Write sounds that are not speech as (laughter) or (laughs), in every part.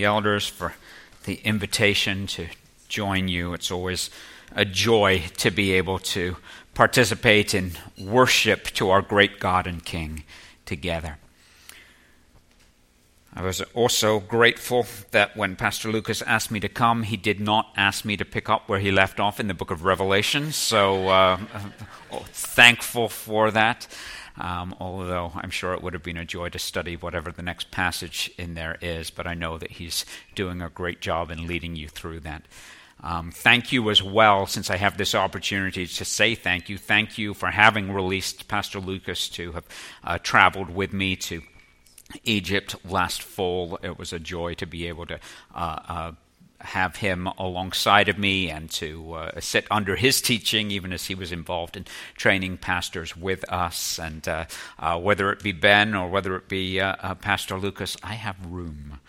the elders for the invitation to join you. It's always a joy to be able to participate in worship to our great God and King together. I was also grateful that when Pastor Lucas asked me to come, he did not ask me to pick up where he left off in the book of Revelation. So, uh, (laughs) thankful for that. Um, although I'm sure it would have been a joy to study whatever the next passage in there is, but I know that he's doing a great job in leading you through that. Um, thank you as well, since I have this opportunity to say thank you. Thank you for having released Pastor Lucas to have uh, traveled with me to Egypt last fall. It was a joy to be able to uh, uh, have him alongside of me and to uh, sit under his teaching, even as he was involved in training pastors with us. And uh, uh, whether it be Ben or whether it be uh, uh, Pastor Lucas, I have room.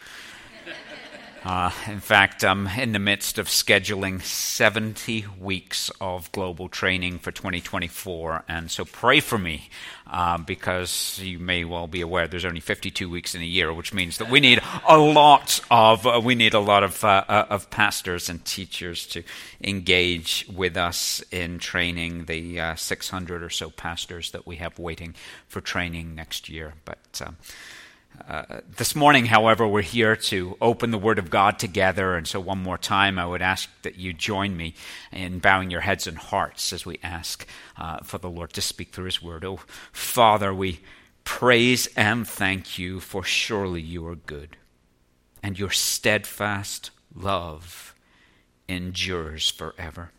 Uh, in fact, I'm in the midst of scheduling 70 weeks of global training for 2024, and so pray for me uh, because you may well be aware there's only 52 weeks in a year, which means that we need a lot of uh, we need a lot of uh, uh, of pastors and teachers to engage with us in training the uh, 600 or so pastors that we have waiting for training next year, but. Um, uh, this morning, however, we're here to open the Word of God together, and so one more time, I would ask that you join me in bowing your heads and hearts as we ask uh, for the Lord to speak through His Word. Oh, Father, we praise and thank you, for surely you are good, and your steadfast love endures forever.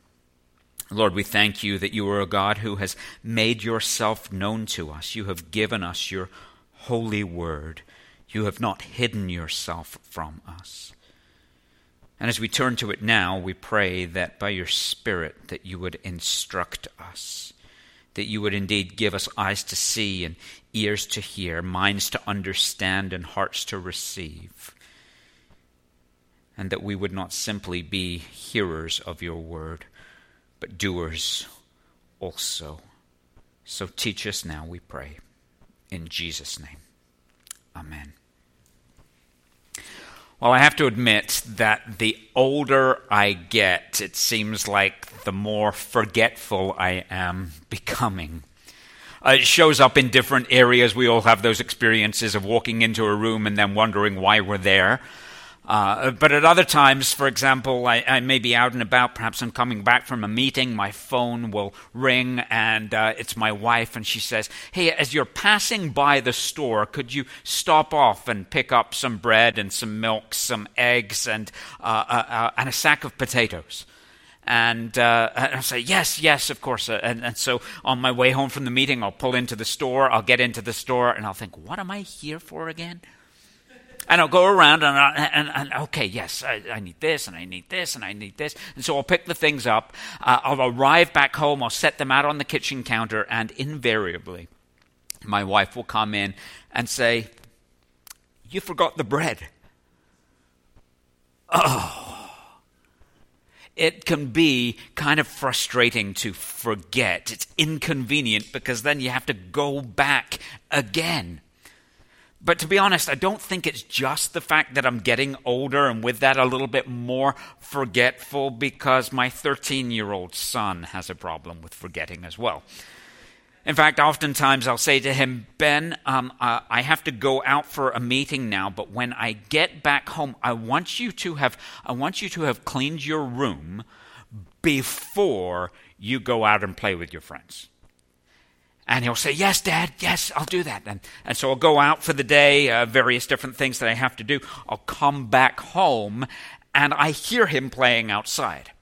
Lord, we thank you that you are a God who has made yourself known to us. You have given us your holy word. You have not hidden yourself from us. And as we turn to it now, we pray that by your Spirit that you would instruct us, that you would indeed give us eyes to see and ears to hear, minds to understand and hearts to receive, and that we would not simply be hearers of your word, but doers also. So teach us now, we pray. In Jesus' name. Amen. Well, I have to admit that the older I get, it seems like the more forgetful I am (laughs) becoming. Uh, it shows up in different areas. We all have those experiences of walking into a room and then wondering why we're there. Uh, but at other times, for example, I, I, may be out and about, perhaps I'm coming back from a meeting, my phone will ring, and uh, it's my wife, and she says, Hey, as you're passing by the store, could you stop off and pick up some bread and some milk, some eggs, and, uh, uh, uh and a sack of potatoes? And, uh, and I'll say, yes, yes, of course. And, and, so on my way home from the meeting, I'll pull into the store, I'll get into the store, and I'll think, what am I here for again? And I'll go around and, I, and, and okay, yes, I, I, need this and I need this and I need this. And so I'll pick the things up. Uh, I'll arrive back home. I'll set them out on the kitchen counter. And invariably, my wife will come in and say, You forgot the bread. Oh. It can be kind of frustrating to forget. It's inconvenient because then you have to go back again. But to be honest, I don't think it's just the fact that I'm getting older and with that a little bit more forgetful because my 13 year old son has a problem with forgetting as well. In fact, oftentimes I'll say to him, Ben, um, uh, I have to go out for a meeting now, but when I get back home, I want you to have, I want you to have cleaned your room before you go out and play with your friends. And he'll say, Yes, Dad, yes, I'll do that. And, and so I'll go out for the day, uh, various different things that I have to do. I'll come back home, and I hear him playing outside.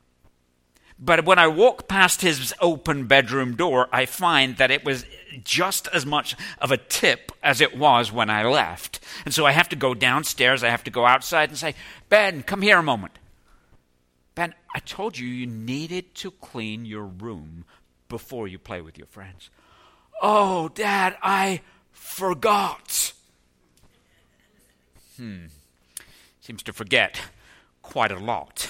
But when I walk past his open bedroom door, I find that it was just as much of a tip as it was when I left. And so I have to go downstairs, I have to go outside and say, Ben, come here a moment. Ben, I told you you needed to clean your room before you play with your friends. Oh, Dad, I forgot. Hmm. Seems to forget quite a lot.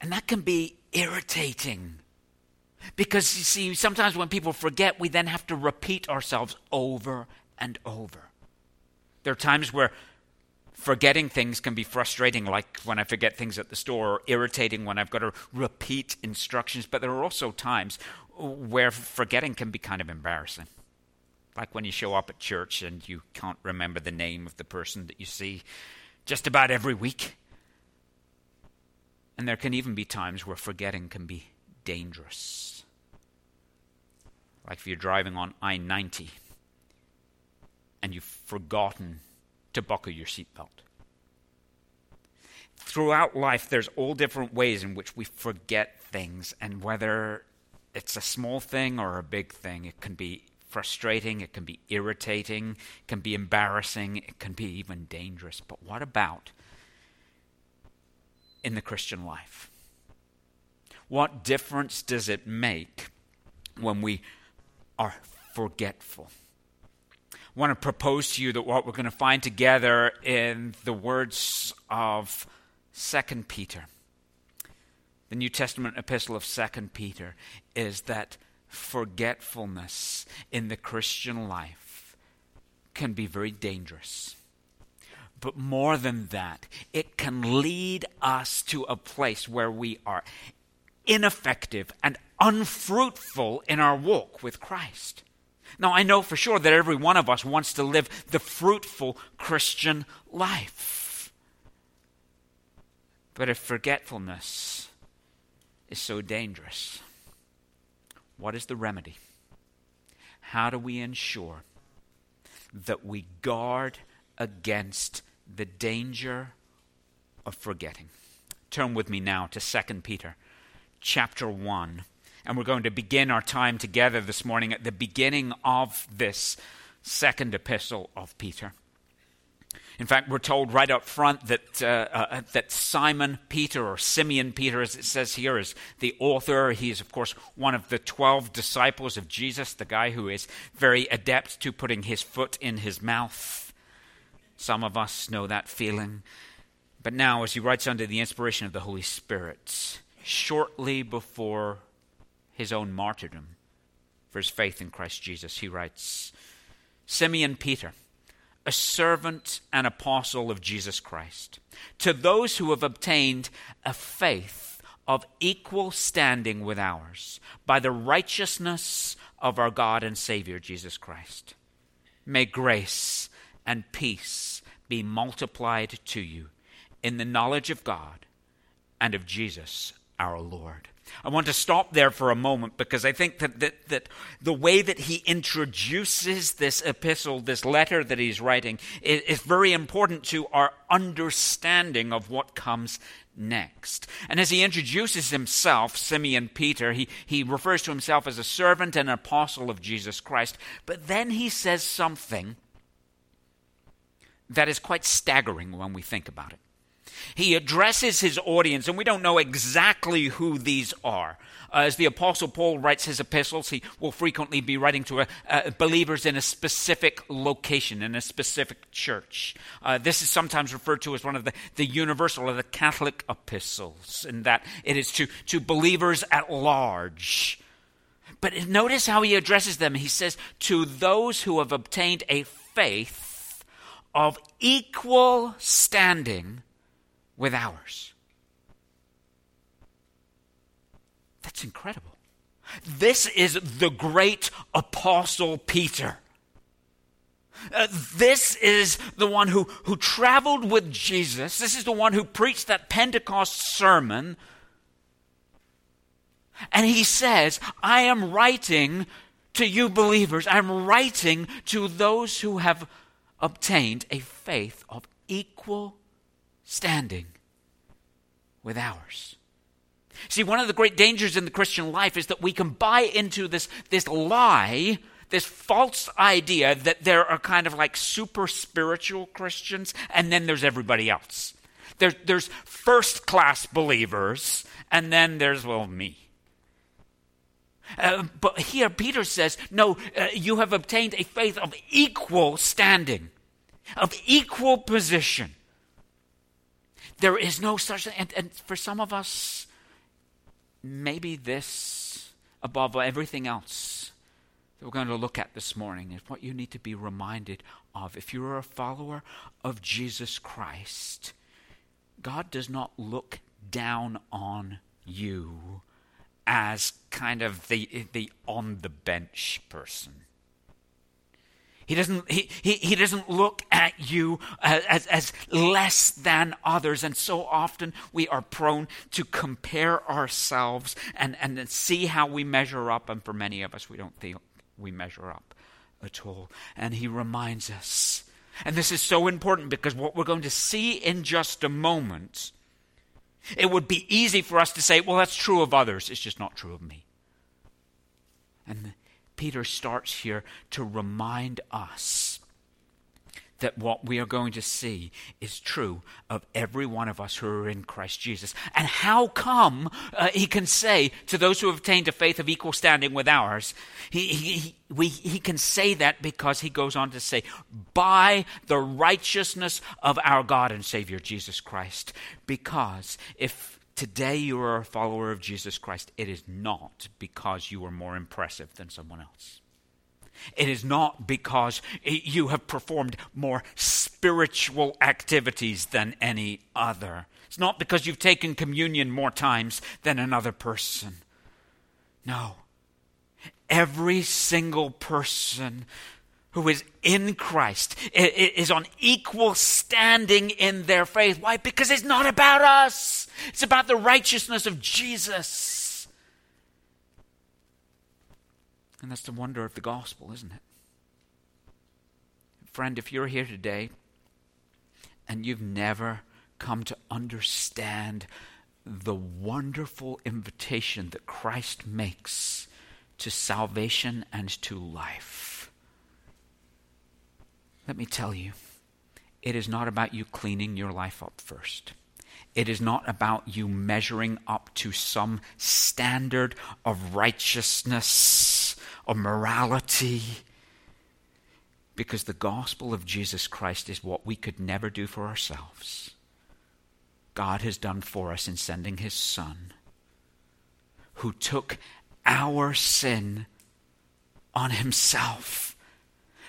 And that can be irritating. Because you see, sometimes when people forget, we then have to repeat ourselves over and over. There are times where forgetting things can be frustrating, like when I forget things at the store, or irritating when I've got to repeat instructions. But there are also times where forgetting can be kind of embarrassing. Like when you show up at church and you can't remember the name of the person that you see just about every week. And there can even be times where forgetting can be dangerous. Like if you're driving on I 90 and you've forgotten to buckle your seatbelt. Throughout life, there's all different ways in which we forget things, and whether it's a small thing or a big thing, it can be frustrating, it can be irritating, it can be embarrassing, it can be even dangerous. But what about in the Christian life? What difference does it make when we are forgetful? Want to propose to you that what we're going to find together in the words of 2 Peter, the New Testament epistle of 2 Peter, is that forgetfulness in the Christian life can be very dangerous. But more than that, it can lead us to a place where we are ineffective and unfruitful in our walk with Christ. Now, I know for sure that every one of us wants to live the fruitful Christian life. But if forgetfulness is so dangerous, what is the remedy? How do we ensure that we guard against the danger of forgetting? Turn with me now to 2 Peter chapter 1. And we're going to begin our time together this morning at the beginning of this second epistle of Peter. In fact, we're told right up front that, uh, uh, that Simon Peter, or Simeon Peter, as it says here, is the author. He is, of course, one of the 12 disciples of Jesus, the guy who is very adept to putting his foot in his mouth. Some of us know that feeling. But now, as he writes under the inspiration of the Holy Spirit, shortly before his own martyrdom for his faith in Christ Jesus, he writes Simeon Peter a servant and apostle of Jesus Christ, to those who have obtained a faith of equal standing with ours by the righteousness of our God and Savior Jesus Christ. May grace and peace be multiplied to you in the knowledge of God and of Jesus our Lord. I want to stop there for a moment because I think that, that, that the way that he introduces this epistle, this letter that he's writing, is, is very important to our understanding of what comes next. And as he introduces himself, Simeon Peter, he, he refers to himself as a servant and an apostle of Jesus Christ. But then he says something that is quite staggering when we think about it. He addresses his audience, and we don't know exactly who these are. Uh, as the Apostle Paul writes his epistles, he will frequently be writing to a, uh, believers in a specific location, in a specific church. Uh, this is sometimes referred to as one of the, the universal or the Catholic epistles, in that it is to, to believers at large. But notice how he addresses them. He says, To those who have obtained a faith of equal standing with ours. That's incredible. This is the great apostle Peter. Uh, this is the one who, who traveled with Jesus. This is the one who preached that Pentecost sermon. And he says, I am writing to you believers, I'm writing to those who have obtained a faith of equal standing with ours. See, one of the great dangers in the Christian life is that we can buy into this, this lie, this false idea that there are kind of like super spiritual Christians, and then there's everybody else. There, there's first class believers, and then there's, well, me. Uh, but here Peter says, no, uh, you have obtained a faith of equal standing, of equal position. There is no such thing. And, and for some of us, maybe this, above everything else that we're going to look at this morning, is what you need to be reminded of, if you're a follower of Jesus Christ, God does not look down on you as kind of the, the on the bench person. He doesn't, he, he, he doesn't look at you uh, as, as less than others. And so often we are prone to compare ourselves and, and see how we measure up. And for many of us, we don't think we measure up at all. And he reminds us. And this is so important because what we're going to see in just a moment, it would be easy for us to say, well, that's true of others. It's just not true of me. And Peter starts here to remind us that what we are going to see is true of every one of us who are in Christ Jesus. And how come uh, he can say to those who have attained a faith of equal standing with ours, he, he, we, he can say that because he goes on to say, by the righteousness of our God and Savior Jesus Christ. Because if today you are a follower of Jesus Christ, it is not because you are more impressive than someone else. It is not because you have performed more spiritual activities than any other. It's not because you've taken communion more times than another person. No. Every single person who is in Christ is on equal standing in their faith. Why? Because it's not about us, it's about the righteousness of Jesus. And that's the wonder of the gospel, isn't it? Friend, if you're here today and you've never come to understand the wonderful invitation that Christ makes to salvation and to life, let me tell you, it is not about you cleaning your life up first. It is not about you measuring up to some standard of righteousness, of morality. Because the gospel of Jesus Christ is what we could never do for ourselves. God has done for us in sending his Son, who took our sin on himself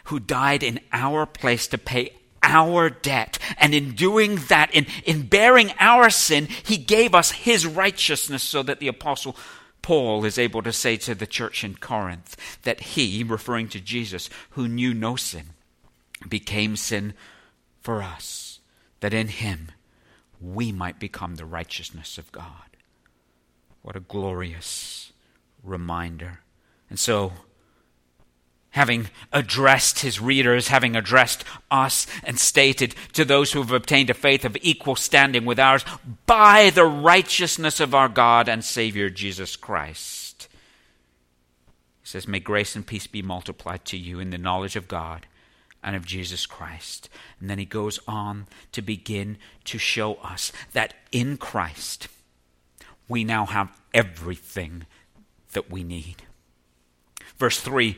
who died in our place to pay our debt. And in doing that, in, in bearing our sin, he gave us his righteousness so that the apostle Paul is able to say to the church in Corinth that he, referring to Jesus, who knew no sin, became sin for us, that in him we might become the righteousness of God. What a glorious reminder. And so, having addressed his readers, having addressed us, and stated to those who have obtained a faith of equal standing with ours, by the righteousness of our God and Savior Jesus Christ. He says, May grace and peace be multiplied to you in the knowledge of God and of Jesus Christ. And then he goes on to begin to show us that in Christ we now have everything that we need. Verse 3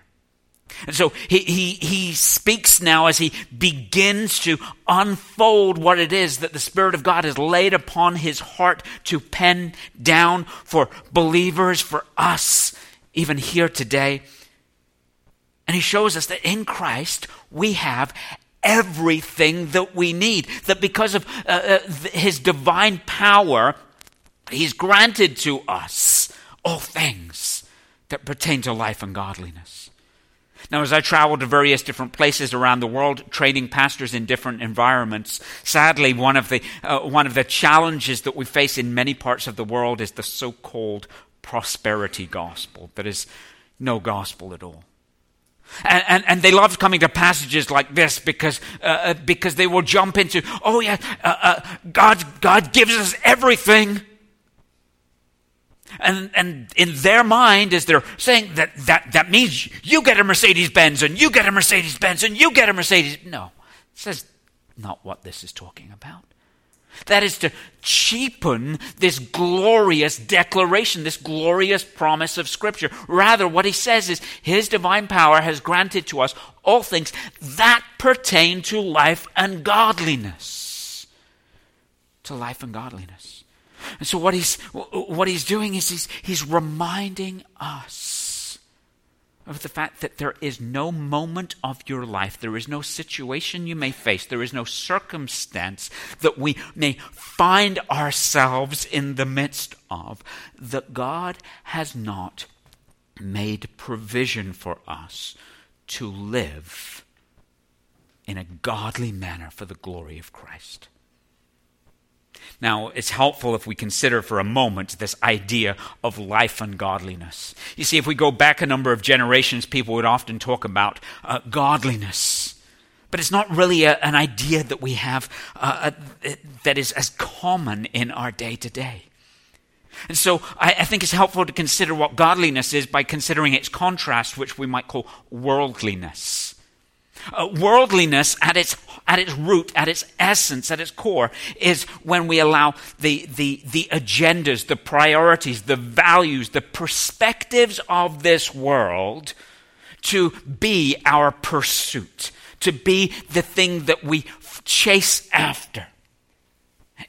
And so he, he, he speaks now as he begins to unfold what it is that the Spirit of God has laid upon his heart to pen down for believers, for us, even here today. And he shows us that in Christ we have everything that we need. That because of uh, uh, his divine power, he's granted to us all things that pertain to life and godliness. Now, as I travel to various different places around the world, training pastors in different environments, sadly, one of the, uh, one of the challenges that we face in many parts of the world is the so called prosperity gospel. That is no gospel at all. And, and, and, they love coming to passages like this because, uh, uh because they will jump into, oh yeah, uh, uh, God, God gives us everything. And, and in their mind, as they're saying that, that, that means you get a Mercedes Benz and you get a Mercedes Benz and you get a Mercedes. No. Says not what this is talking about. That is to cheapen this glorious declaration, this glorious promise of Scripture. Rather, what he says is his divine power has granted to us all things that pertain to life and godliness. To life and godliness. And so what he's what he's doing is he's, he's reminding us of the fact that there is no moment of your life, there is no situation you may face, there is no circumstance that we may find ourselves in the midst of, that God has not made provision for us to live in a godly manner for the glory of Christ. Now, it's helpful if we consider for a moment this idea of life and godliness. You see, if we go back a number of generations, people would often talk about uh, godliness. But it's not really a, an idea that we have uh, uh, that is as common in our day to day. And so I, I, think it's helpful to consider what godliness is by considering its contrast, which we might call worldliness. Uh, worldliness at its, at its root, at its essence, at its core, is when we allow the, the, the agendas, the priorities, the values, the perspectives of this world to be our pursuit, to be the thing that we chase after.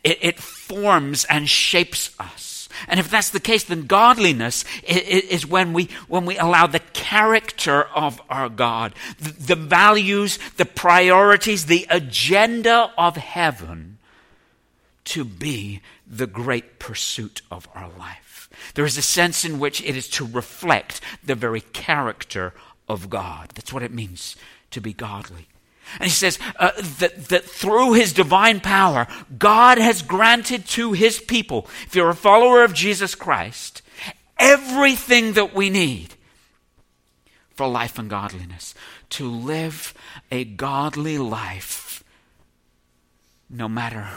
It, it forms and shapes us. And if that's the case, then godliness is when we, when we allow the character of our God, the, values, the priorities, the agenda of heaven to be the great pursuit of our life. There is a sense in which it is to reflect the very character of God. That's what it means to be godly. And he says uh, that, that through his divine power, God has granted to his people, if you're a follower of Jesus Christ, everything that we need for life and godliness. To live a godly life, no matter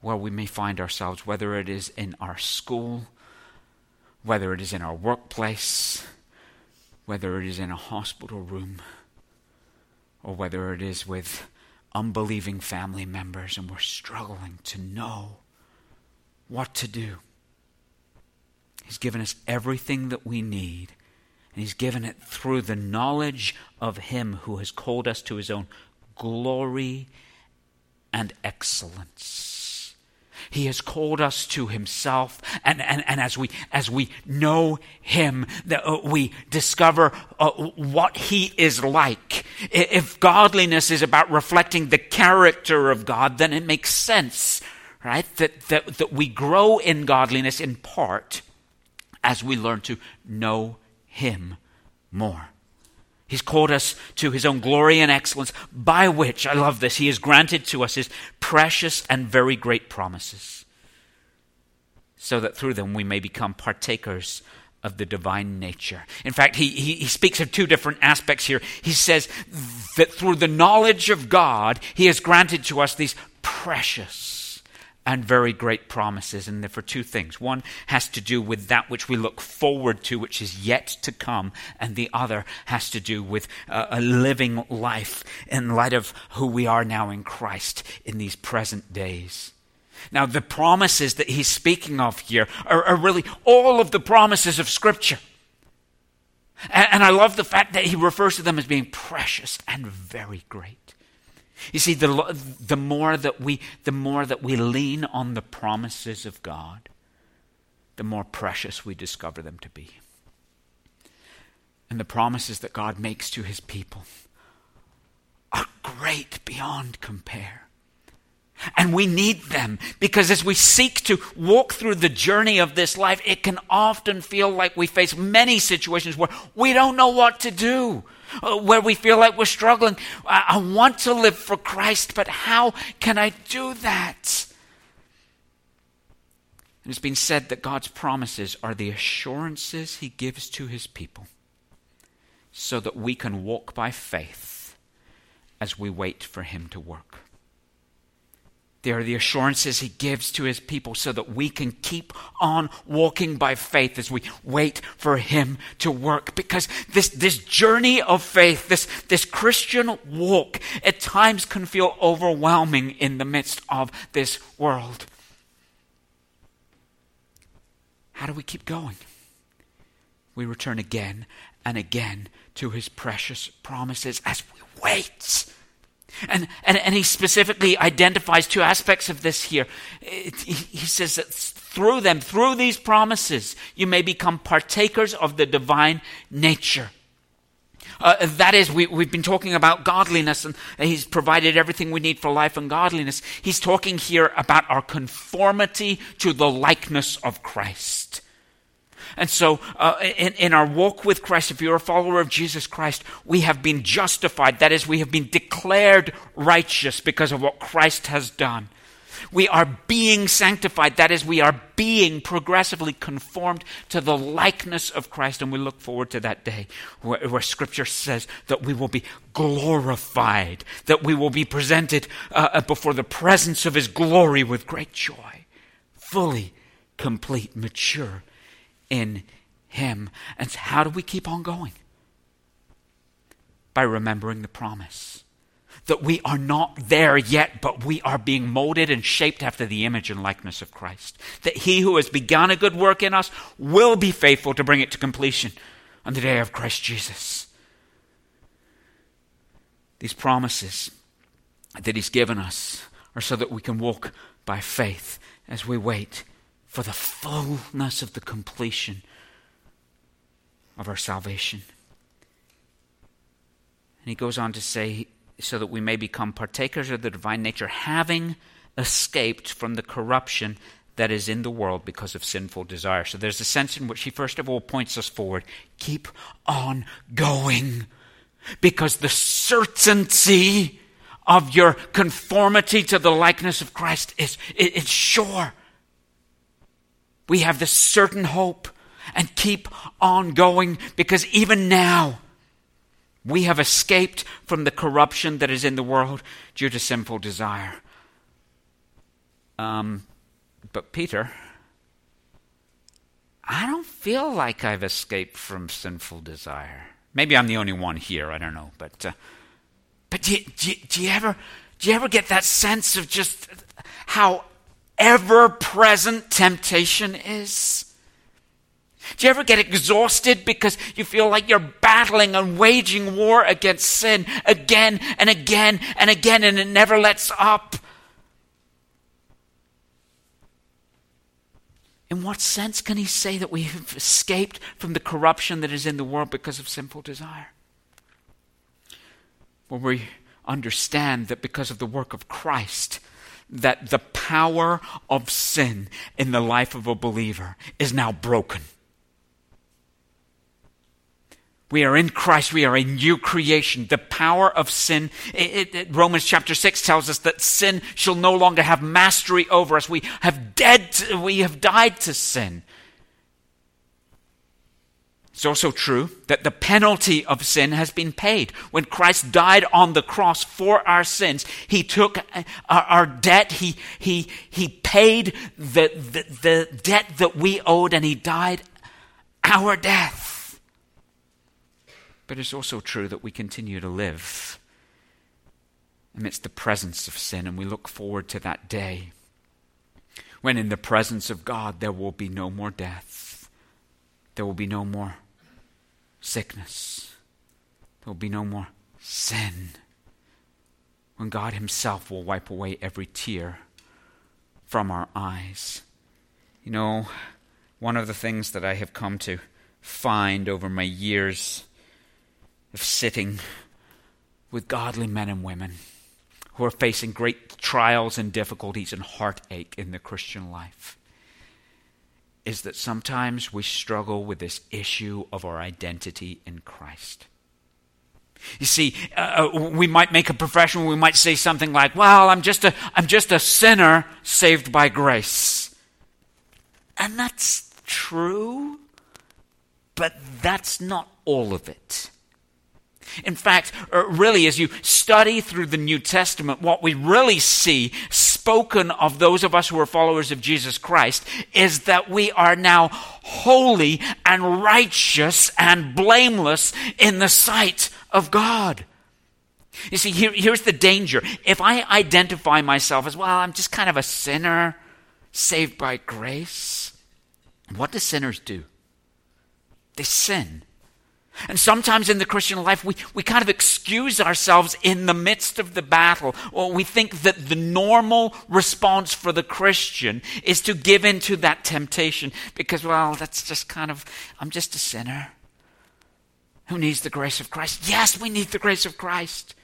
where we may find ourselves, whether it is in our school, whether it is in our workplace, whether it is in a hospital room or whether it is with unbelieving family members and we're struggling to know what to do. He's given us everything that we need, and He's given it through the knowledge of Him who has called us to His own glory and excellence. He has called us to Himself, and, and, and as, we, as we know Him, that, uh, we discover uh, what He is like. If godliness is about reflecting the character of God, then it makes sense, right? That, that, that we grow in godliness in part as we learn to know Him more. He's called us to his own glory and excellence, by which, I love this, he has granted to us his precious and very great promises, so that through them we may become partakers of the divine nature. In fact, he, he, he, speaks of two different aspects here. He says that through the knowledge of God, he has granted to us these precious and very great promises. And they're for two things. One has to do with that which we look forward to, which is yet to come, and the other has to do with uh, a living life in light of who we are now in Christ in these present days. Now, the promises that he's speaking of here are, are really all of the promises of Scripture. And, and I love the fact that he refers to them as being precious and very great. You see, the, the, more that we, the more that we lean on the promises of God, the more precious we discover them to be. And the promises that God makes to his people are great beyond compare. And we need them because as we seek to walk through the journey of this life, it can often feel like we face many situations where we don't know what to do. Uh, where we feel like we're struggling. I, want to live for Christ, but how can I do that? And It's been said that God's promises are the assurances He gives to His people so that we can walk by faith as we wait for Him to work. They are the assurances he gives to his people so that we can keep on walking by faith as we wait for him to work. Because this, this journey of faith, this, this Christian walk, at times can feel overwhelming in the midst of this world. How do we keep going? We return again and again to his precious promises as we wait and, and, and he specifically identifies two aspects of this here. It, he, says that through them, through these promises, you may become partakers of the divine nature. Uh, that is, we, we've been talking about godliness, and He's provided everything we need for life and godliness. He's talking here about our conformity to the likeness of Christ. And so, uh, in, in our walk with Christ, if you're a follower of Jesus Christ, we have been justified. That is, we have been declared righteous because of what Christ has done. We are being sanctified. That is, we are being progressively conformed to the likeness of Christ. And we look forward to that day where, where Scripture says that we will be glorified, that we will be presented uh, uh before the presence of His glory with great joy, fully, complete, mature in Him. And how do we keep on going? By remembering the promise that we are not there yet, but we are being molded and shaped after the image and likeness of Christ. That He who has begun a good work in us will be faithful to bring it to completion on the day of Christ Jesus. These promises that He's given us are so that we can walk by faith as we wait for the fullness of the completion of our salvation. And he goes on to say, so that we may become partakers of the divine nature, having escaped from the corruption that is in the world because of sinful desire. So there's a sense in which he first of all points us forward. Keep on going. Because the certainty of your conformity to the likeness of Christ is it's sure. We have this certain hope and keep on going because even now we have escaped from the corruption that is in the world due to sinful desire. Um, but Peter, I don't feel like I've escaped from sinful desire. Maybe I'm the only one here. I don't know, but uh, but do you, do, you, do you ever do you ever get that sense of just how ever present temptation is? Do you ever get exhausted because you feel like you're battling and waging war against sin again and again and again and it never lets up? In what sense can he say that we have escaped from the corruption that is in the world because of sinful desire? When we understand that because of the work of Christ, that the power of sin in the life of a believer is now broken. We are in Christ. We are a new creation. The power of sin, it, it, Romans chapter 6 tells us that sin shall no longer have mastery over us. We have dead, we have died to sin. It's also true that the penalty of sin has been paid. When Christ died on the cross for our sins, He took uh, our, our debt, He, he, he paid the, the, the debt that we owed, and He died our death. But it's also true that we continue to live amidst the presence of sin, and we look forward to that day when, in the presence of God, there will be no more death, there will be no more sickness. There will be no more sin. When God Himself will wipe away every tear from our eyes. You know, one of the things that I have come to find over my years of sitting with godly men and women who are facing great trials and difficulties and heartache in the Christian life is that sometimes we struggle with this issue of our identity in Christ. You see, uh, uh, we might make a profession, we might say something like, well, I'm just, a, I'm just a sinner saved by grace. And that's true, but that's not all of it. In fact, uh, really, as you study through the New Testament, what we really see spoken of those of us who are followers of Jesus Christ is that we are now holy and righteous and blameless in the sight of God. You see, here, here's the danger. If I identify myself as, well, I'm just kind of a sinner saved by grace, what do sinners do? They sin. And sometimes in the Christian life, we, we kind of excuse ourselves in the midst of the battle, or we think that the normal response for the Christian is to give in to that temptation because, well, that's just kind of, I'm just a sinner. Who needs the grace of Christ? Yes, we need the grace of Christ.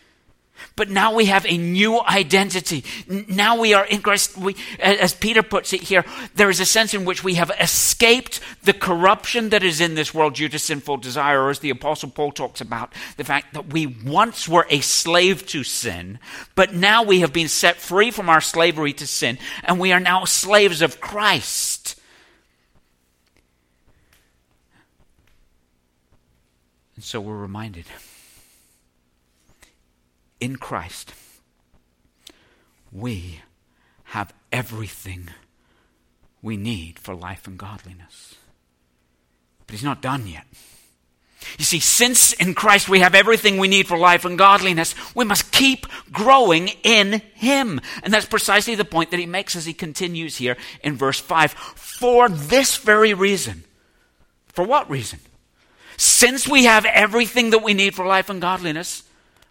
But now we have a new identity. Now we are in Christ. We, as Peter puts it here, there is a sense in which we have escaped the corruption that is in this world due to sinful desire, or as the Apostle Paul talks about, the fact that we once were a slave to sin, but now we have been set free from our slavery to sin, and we are now slaves of Christ. And so we're reminded in Christ, we have everything we need for life and godliness. But He's not done yet. You see, since in Christ we have everything we need for life and godliness, we must keep growing in Him. And that's precisely the point that He makes as He continues here in verse 5. For this very reason. For what reason? Since we have everything that we need for life and godliness,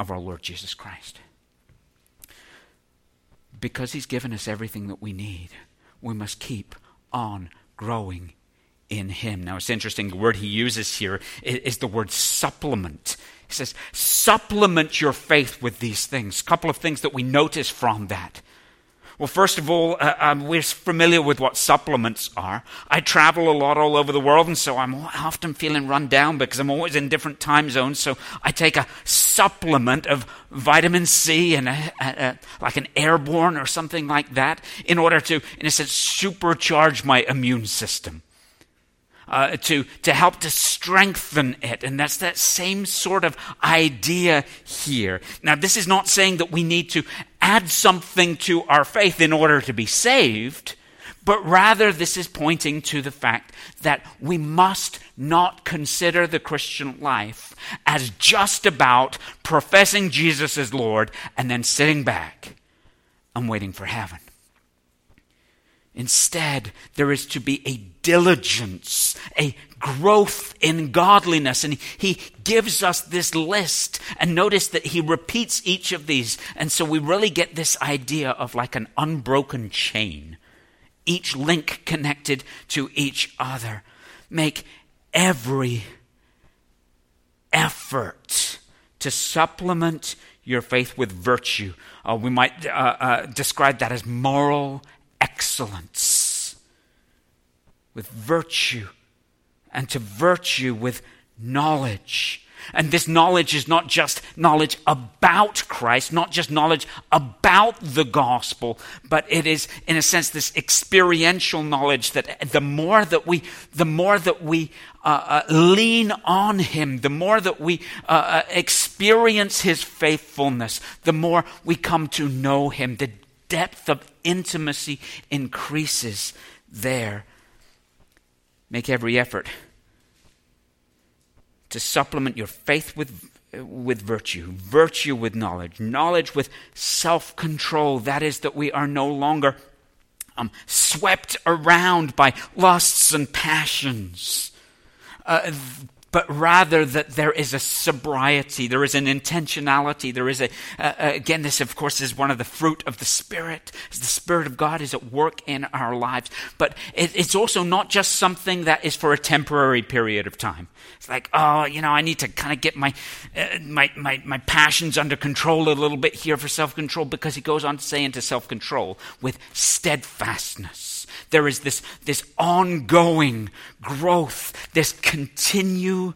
of our Lord Jesus Christ. Because He's given us everything that we need, we must keep on growing in Him. Now, it's interesting, the word He uses here is the word supplement. He says, supplement your faith with these things. A couple of things that we notice from that. Well, first of all, uh, um, we're familiar with what supplements are. I travel a lot all over the world, and so I'm often feeling run down because I'm always in different time zones. So I take a supplement of vitamin C and a, a, a, like an airborne or something like that in order to, in a sense, supercharge my immune system uh, to, to help to strengthen it. And that's that same sort of idea here. Now, this is not saying that we need to add something to our faith in order to be saved, but rather this is pointing to the fact that we must not consider the Christian life as just about professing Jesus as Lord and then sitting back and waiting for heaven. Instead, there is to be a diligence, a growth in godliness. And he gives us this list. And notice that he repeats each of these. And so we really get this idea of like an unbroken chain, each link connected to each other. Make every effort to supplement your faith with virtue. Uh, we might uh, uh, describe that as moral excellence, with virtue, and to virtue with knowledge. And this knowledge is not just knowledge about Christ, not just knowledge about the gospel, but it is, in a sense, this experiential knowledge that the more that we, the more that we uh, uh, lean on Him, the more that we uh, uh experience His faithfulness, the more we come to know Him. The depth of intimacy increases there. Make every effort to supplement your faith with, with virtue, virtue with knowledge, knowledge with self control. That is, that we are no longer um, swept around by lusts and passions. Uh, but rather that there is a sobriety, there is an intentionality, there is a, uh, again, this of course is one of the fruit of the Spirit. The Spirit of God is at work in our lives. But it, it's also not just something that is for a temporary period of time. It's like, oh, you know, I need to kind of get my, uh, my, my, my passions under control a little bit here for self control, because he goes on to say into self control with steadfastness there is this, this ongoing growth, this continue,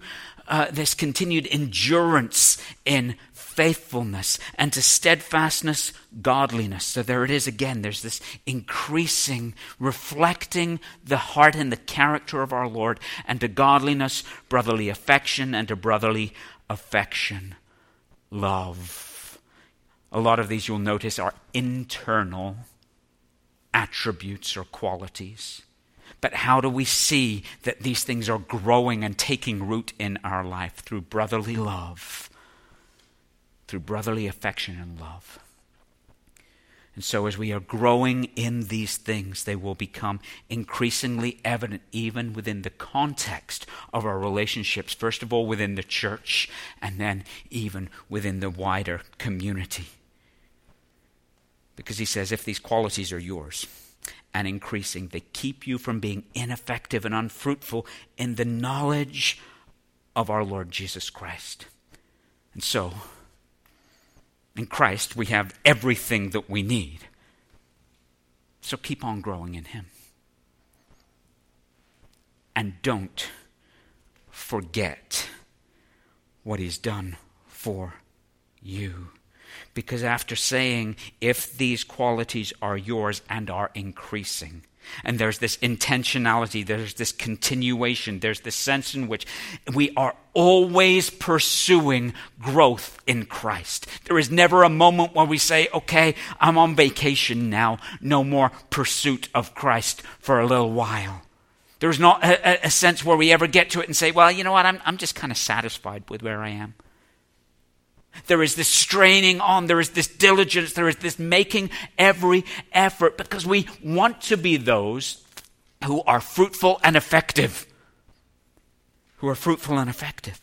uh, this continued endurance in faithfulness and to steadfastness, godliness. So there it is again. There's this increasing, reflecting the heart and the character of our Lord, and to godliness, brotherly affection, and to brotherly affection, love. A lot of these you'll notice are internal attributes or qualities. But how do we see that these things are growing and taking root in our life? Through brotherly love, through brotherly affection and love. And so, as we are growing in these things, they will become increasingly evident even within the context of our relationships, first of all within the church, and then even within the wider community. Because he says, if these qualities are yours and increasing, they keep you from being ineffective and unfruitful in the knowledge of our Lord Jesus Christ. And so, in Christ, we have everything that we need. So keep on growing in Him. And don't forget what He's done for you. Because after saying, if these qualities are yours and are increasing, and there's this intentionality, there's this continuation, there's this sense in which we are always pursuing growth in Christ. There is never a moment where we say, okay, I'm on vacation now, no more pursuit of Christ for a little while. There's not a, a sense where we ever get to it and say, well, you know what, I'm, I'm just kind of satisfied with where I am. There is this straining on, there is this diligence, there is this making every effort because we want to be those who are fruitful and effective. Who are fruitful and effective.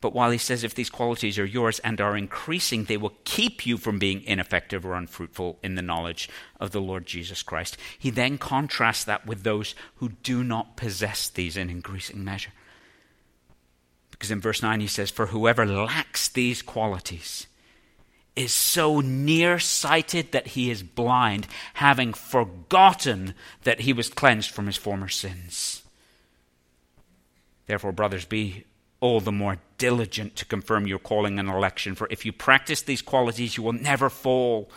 But while he says if these qualities are yours and are increasing, they will keep you from being ineffective or unfruitful in the knowledge of the Lord Jesus Christ, he then contrasts that with those who do not possess these in increasing measure. Because in verse 9 he says, For whoever lacks these qualities is so nearsighted that he is blind, having forgotten that he was cleansed from his former sins. Therefore, brothers, be all the more diligent to confirm your calling and election, for if you practice these qualities, you will never fall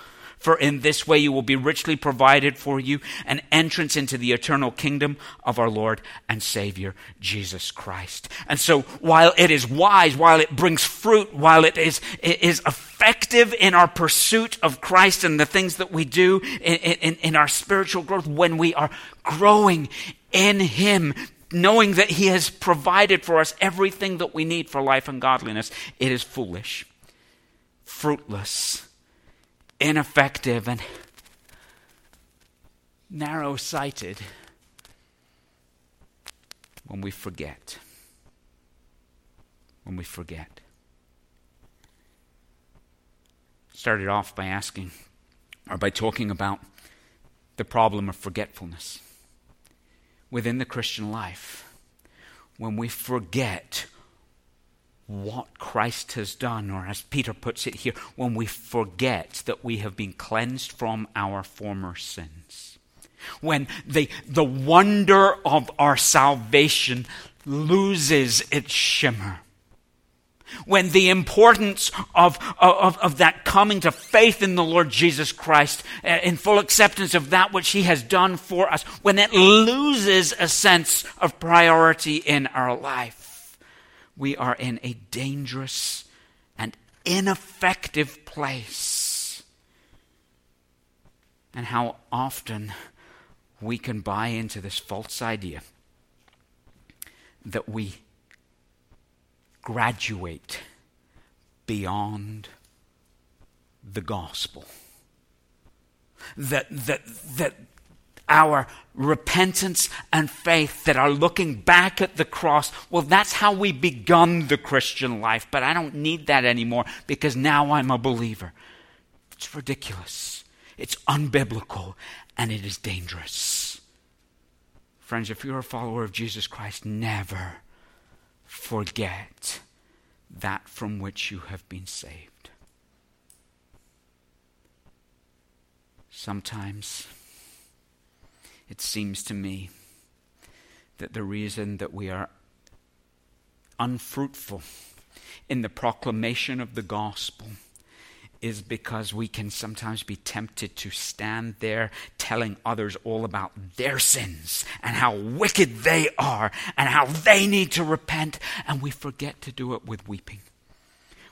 for in this way you will be richly provided for you an entrance into the eternal kingdom of our Lord and Savior, Jesus Christ. And so, while it is wise, while it brings fruit, while it is, it is effective in our pursuit of Christ and the things that we do in, in, in our spiritual growth, when we are growing in Him, knowing that He has provided for us everything that we need for life and godliness, it is foolish, fruitless ineffective and narrow sighted when we forget. When we forget. Started off by asking, or by talking about the problem of forgetfulness within the Christian life. When we forget what Christ has done, or as Peter puts it here, when we forget that we have been cleansed from our former sins. When the, the wonder of our salvation loses its shimmer. When the importance of, of, of that coming to faith in the Lord Jesus Christ, uh, in full acceptance of that which He has done for us, when it loses a sense of priority in our life we are in a dangerous and ineffective place. And how often we can buy into this false idea that we graduate beyond the gospel. That, that, that our repentance and faith that are looking back at the cross. Well, that's how we begun the Christian life, but I don't need that anymore because now I'm a believer. It's ridiculous. It's unbiblical and it is dangerous. Friends, if you're a follower of Jesus Christ, never forget that from which you have been saved. Sometimes it seems to me that the reason that we are unfruitful in the proclamation of the gospel is because we can sometimes be tempted to stand there telling others all about their sins and how wicked they are and how they need to repent, and we forget to do it with weeping.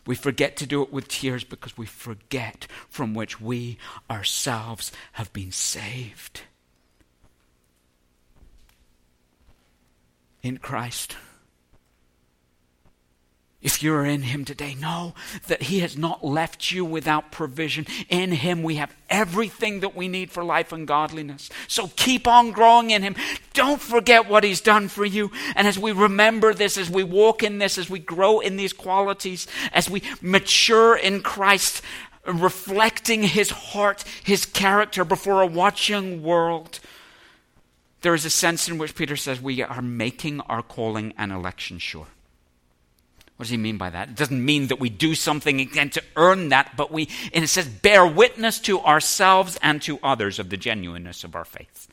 We forget to do it with tears because we forget from which we ourselves have been saved. In Christ. If you're in Him today, know that He has not left you without provision. In Him, we have everything that we need for life and godliness. So keep on growing in Him. Don't forget what He's done for you. And as we remember this, as we walk in this, as we grow in these qualities, as we mature in Christ, reflecting His heart, His character before a watching world, there is a sense in which Peter says we are making our calling and election sure. What does he mean by that? It doesn't mean that we do something again to earn that, but we, and it says, bear witness to ourselves and to others of the genuineness of our faith.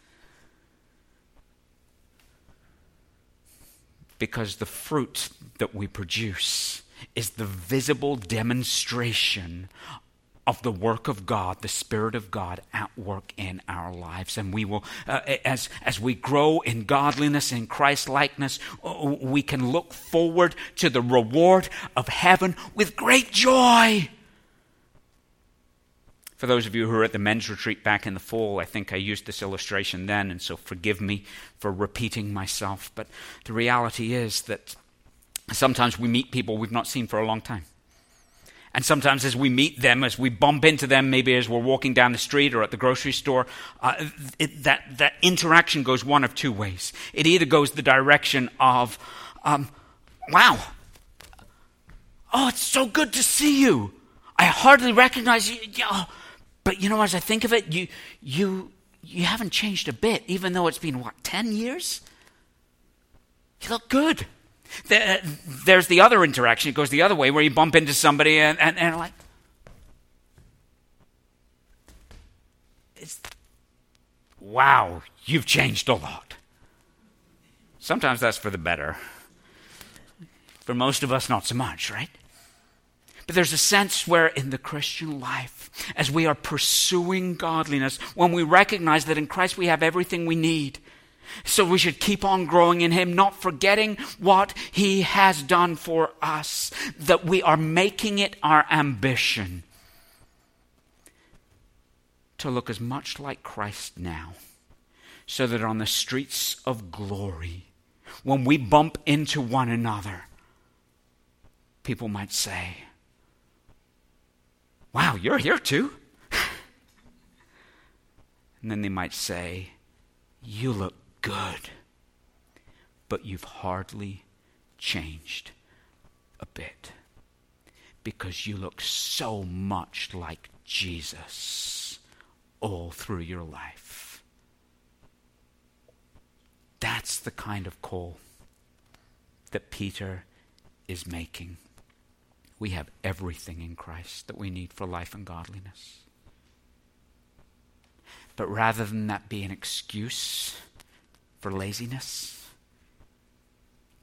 Because the fruit that we produce is the visible demonstration of the work of God, the Spirit of God at work in our lives. And we will, uh, as, as we grow in godliness, in Christ likeness, uh, we can look forward to the reward of heaven with great joy. For those of you who were at the men's retreat back in the fall, I think I used this illustration then, and so forgive me for repeating myself. But the reality is that sometimes we meet people we've not seen for a long time. And sometimes as we meet them, as we bump into them, maybe as we're walking down the street or at the grocery store, uh, it, that, that interaction goes one of two ways. It either goes the direction of, um, wow, oh, it's so good to see you. I hardly recognize you. Oh, but you know, as I think of it, you, you, you haven't changed a bit, even though it's been, what, 10 years? You look good. Uh, there's the other interaction. It goes the other way where you bump into somebody and, and, and like, wow, you've changed a lot. Sometimes that's for the better. For most of us, not so much, right? But there's a sense where in the Christian life, as we are pursuing godliness, when we recognize that in Christ we have everything we need, so we should keep on growing in Him, not forgetting what He has done for us, that we are making it our ambition to look as much like Christ now, so that on the streets of glory, when we bump into one another, people might say, Wow, you're here too? (laughs) and then they might say, You look good, but you've hardly changed a bit because you look so much like Jesus all through your life. That's the kind of call that Peter is making. We have everything in Christ that we need for life and godliness. But rather than that be an excuse, for laziness.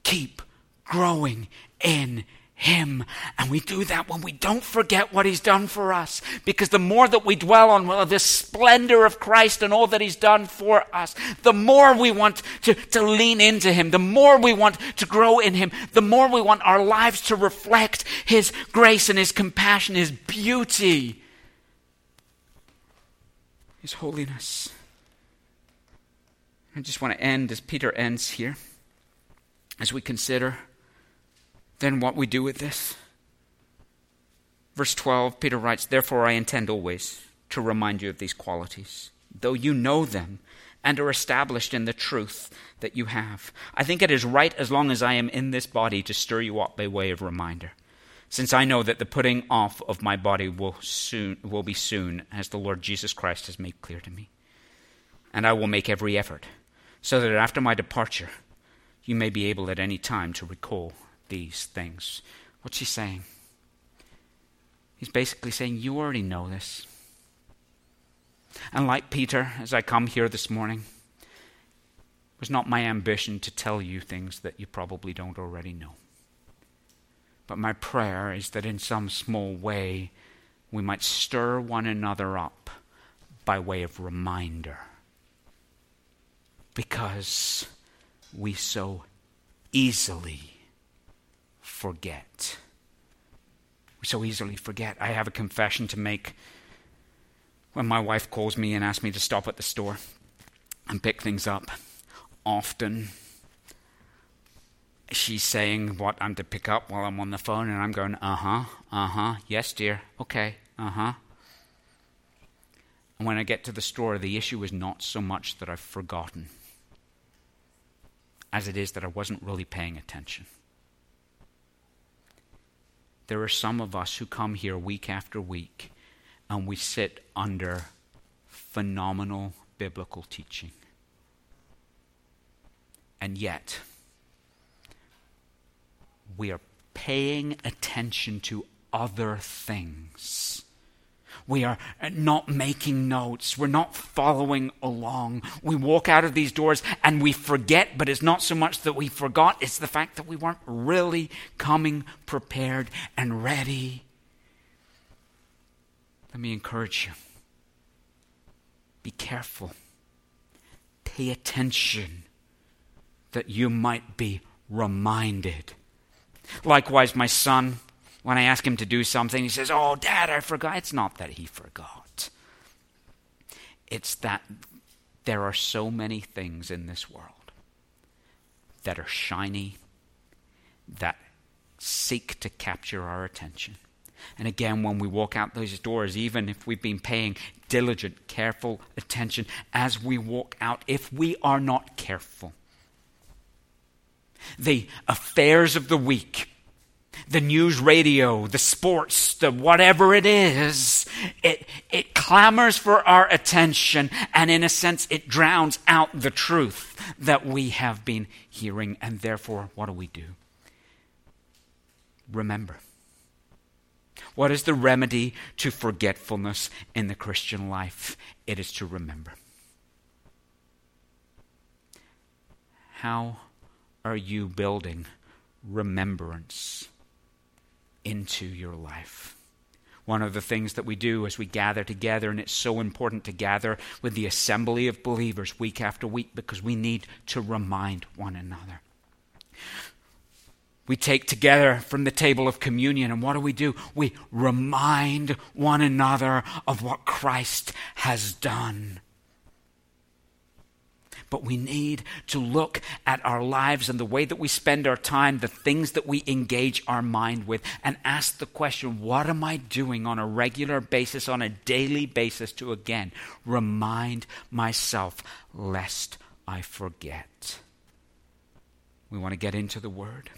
Keep growing in him. And we do that when we don't forget what He's done for us. Because the more that we dwell on the splendor of Christ and all that He's done for us, the more we want to, to lean into Him, the more we want to grow in Him, the more we want our lives to reflect His grace and His compassion, His beauty, His holiness. I just want to end as Peter ends here, as we consider then what we do with this. Verse 12, Peter writes, Therefore I intend always to remind you of these qualities, though you know them and are established in the truth that you have. I think it is right as long as I am in this body to stir you up by way of reminder, since I know that the putting off of my body will soon will be soon, as the Lord Jesus Christ has made clear to me. And I will make every effort, so that after my departure you may be able at any time to recall these things. What's he saying? He's basically saying, You already know this. And like Peter, as I come here this morning, it was not my ambition to tell you things that you probably don't already know. But my prayer is that in some small way we might stir one another up by way of reminder. Because we so easily forget. We so easily forget. I have a confession to make when my wife calls me and asks me to stop at the store and pick things up, often she's saying what I'm to pick up while I'm on the phone, and I'm going, uh huh, uh huh, yes, dear, okay, uh huh. And when I get to the store, the issue is not so much that I've forgotten as it is that I wasn't really paying attention. There are some of us who come here week after week and we sit under phenomenal biblical teaching. And yet, we are paying attention to other things. We are not making notes. We're not following along. We walk out of these doors and we forget, but it's not so much that we forgot, it's the fact that we weren't really coming prepared and ready let me encourage you be careful, pay attention that you might be reminded. Likewise, my son, when I ask him to do something, he says, Oh, Dad, I forgot. It's not that he forgot, it's that there are so many things in this world that are shiny, that seek to capture our attention. And again, when we walk out those doors, even if we've been paying diligent, careful attention as we walk out, if we are not careful, the affairs of the week, the news radio, the sports, the whatever it is, it, it clamors for our attention, and in a sense, it drowns out the truth that we have been hearing. And therefore, what do we do? Remember what is the remedy to forgetfulness in the Christian life? It is to remember. How are you building remembrance into your life? One of the things that we do as we gather together, and it's so important to gather with the assembly of believers week after week because we need to remind one another we take together from the table of communion, and what do we do? We remind one another of what Christ has done. But we need to look at our lives and the way that we spend our time, the things that we engage our mind with, and ask the question what am I doing on a regular basis, on a daily basis, to again remind myself lest I forget? We want to get into the Word.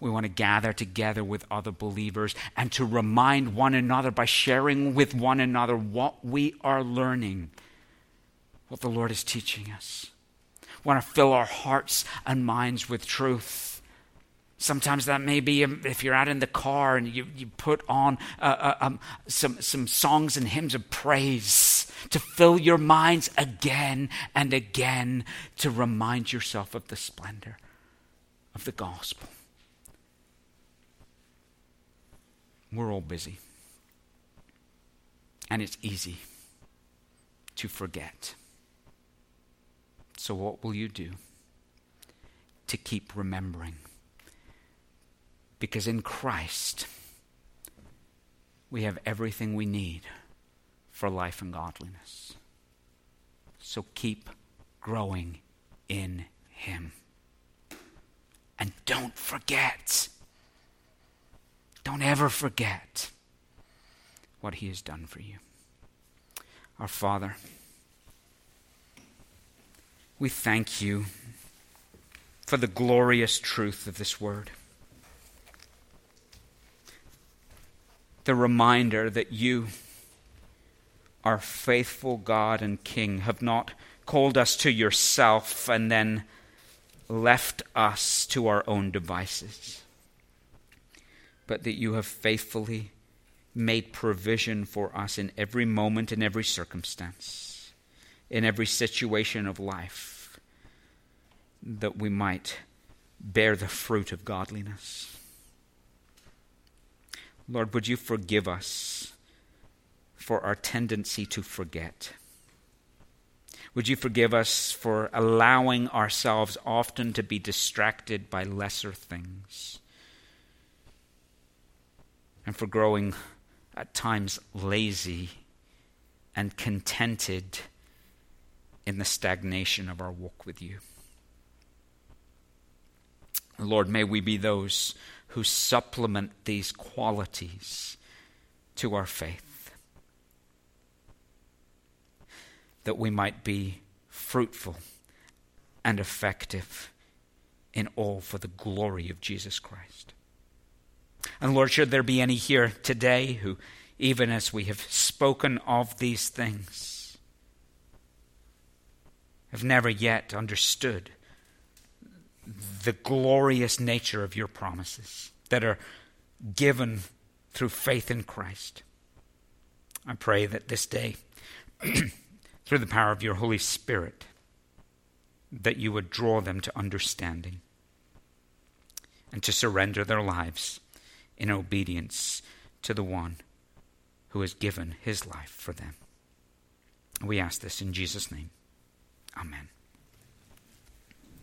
We want to gather together with other believers and to remind one another by sharing with one another what we are learning, what the Lord is teaching us. We want to fill our hearts and minds with truth. Sometimes that may be if you're out in the car and you, you put on uh, uh, um, some, some songs and hymns of praise to fill your minds again and again to remind yourself of the splendor of the gospel. We're all busy. And it's easy to forget. So, what will you do to keep remembering? Because in Christ, we have everything we need for life and godliness. So, keep growing in Him. And don't forget don't ever forget what He has done for you. Our Father, We thank you for the glorious truth of this word. The reminder that you, our faithful God and King, have not called us to yourself and then left us to our own devices, but that you have faithfully made provision for us in every moment, in every circumstance in every situation of life that we might bear the fruit of godliness. Lord, would you forgive us for our tendency to forget? Would you forgive us for allowing ourselves often to be distracted by lesser things? And for growing at times lazy and contented in the stagnation of our walk with you. Lord, may we be those who supplement these qualities to our faith, that we might be fruitful and effective in all for the glory of Jesus Christ. And Lord, should there be any here today who, even as we have spoken of these things, have never yet understood the glorious nature of your promises that are given through faith in Christ. I pray that this day, (clears throat) through the power of your Holy Spirit, that you would draw them to understanding and to surrender their lives in obedience to the one who has given his life for them. We ask this in Jesus' name. Amen.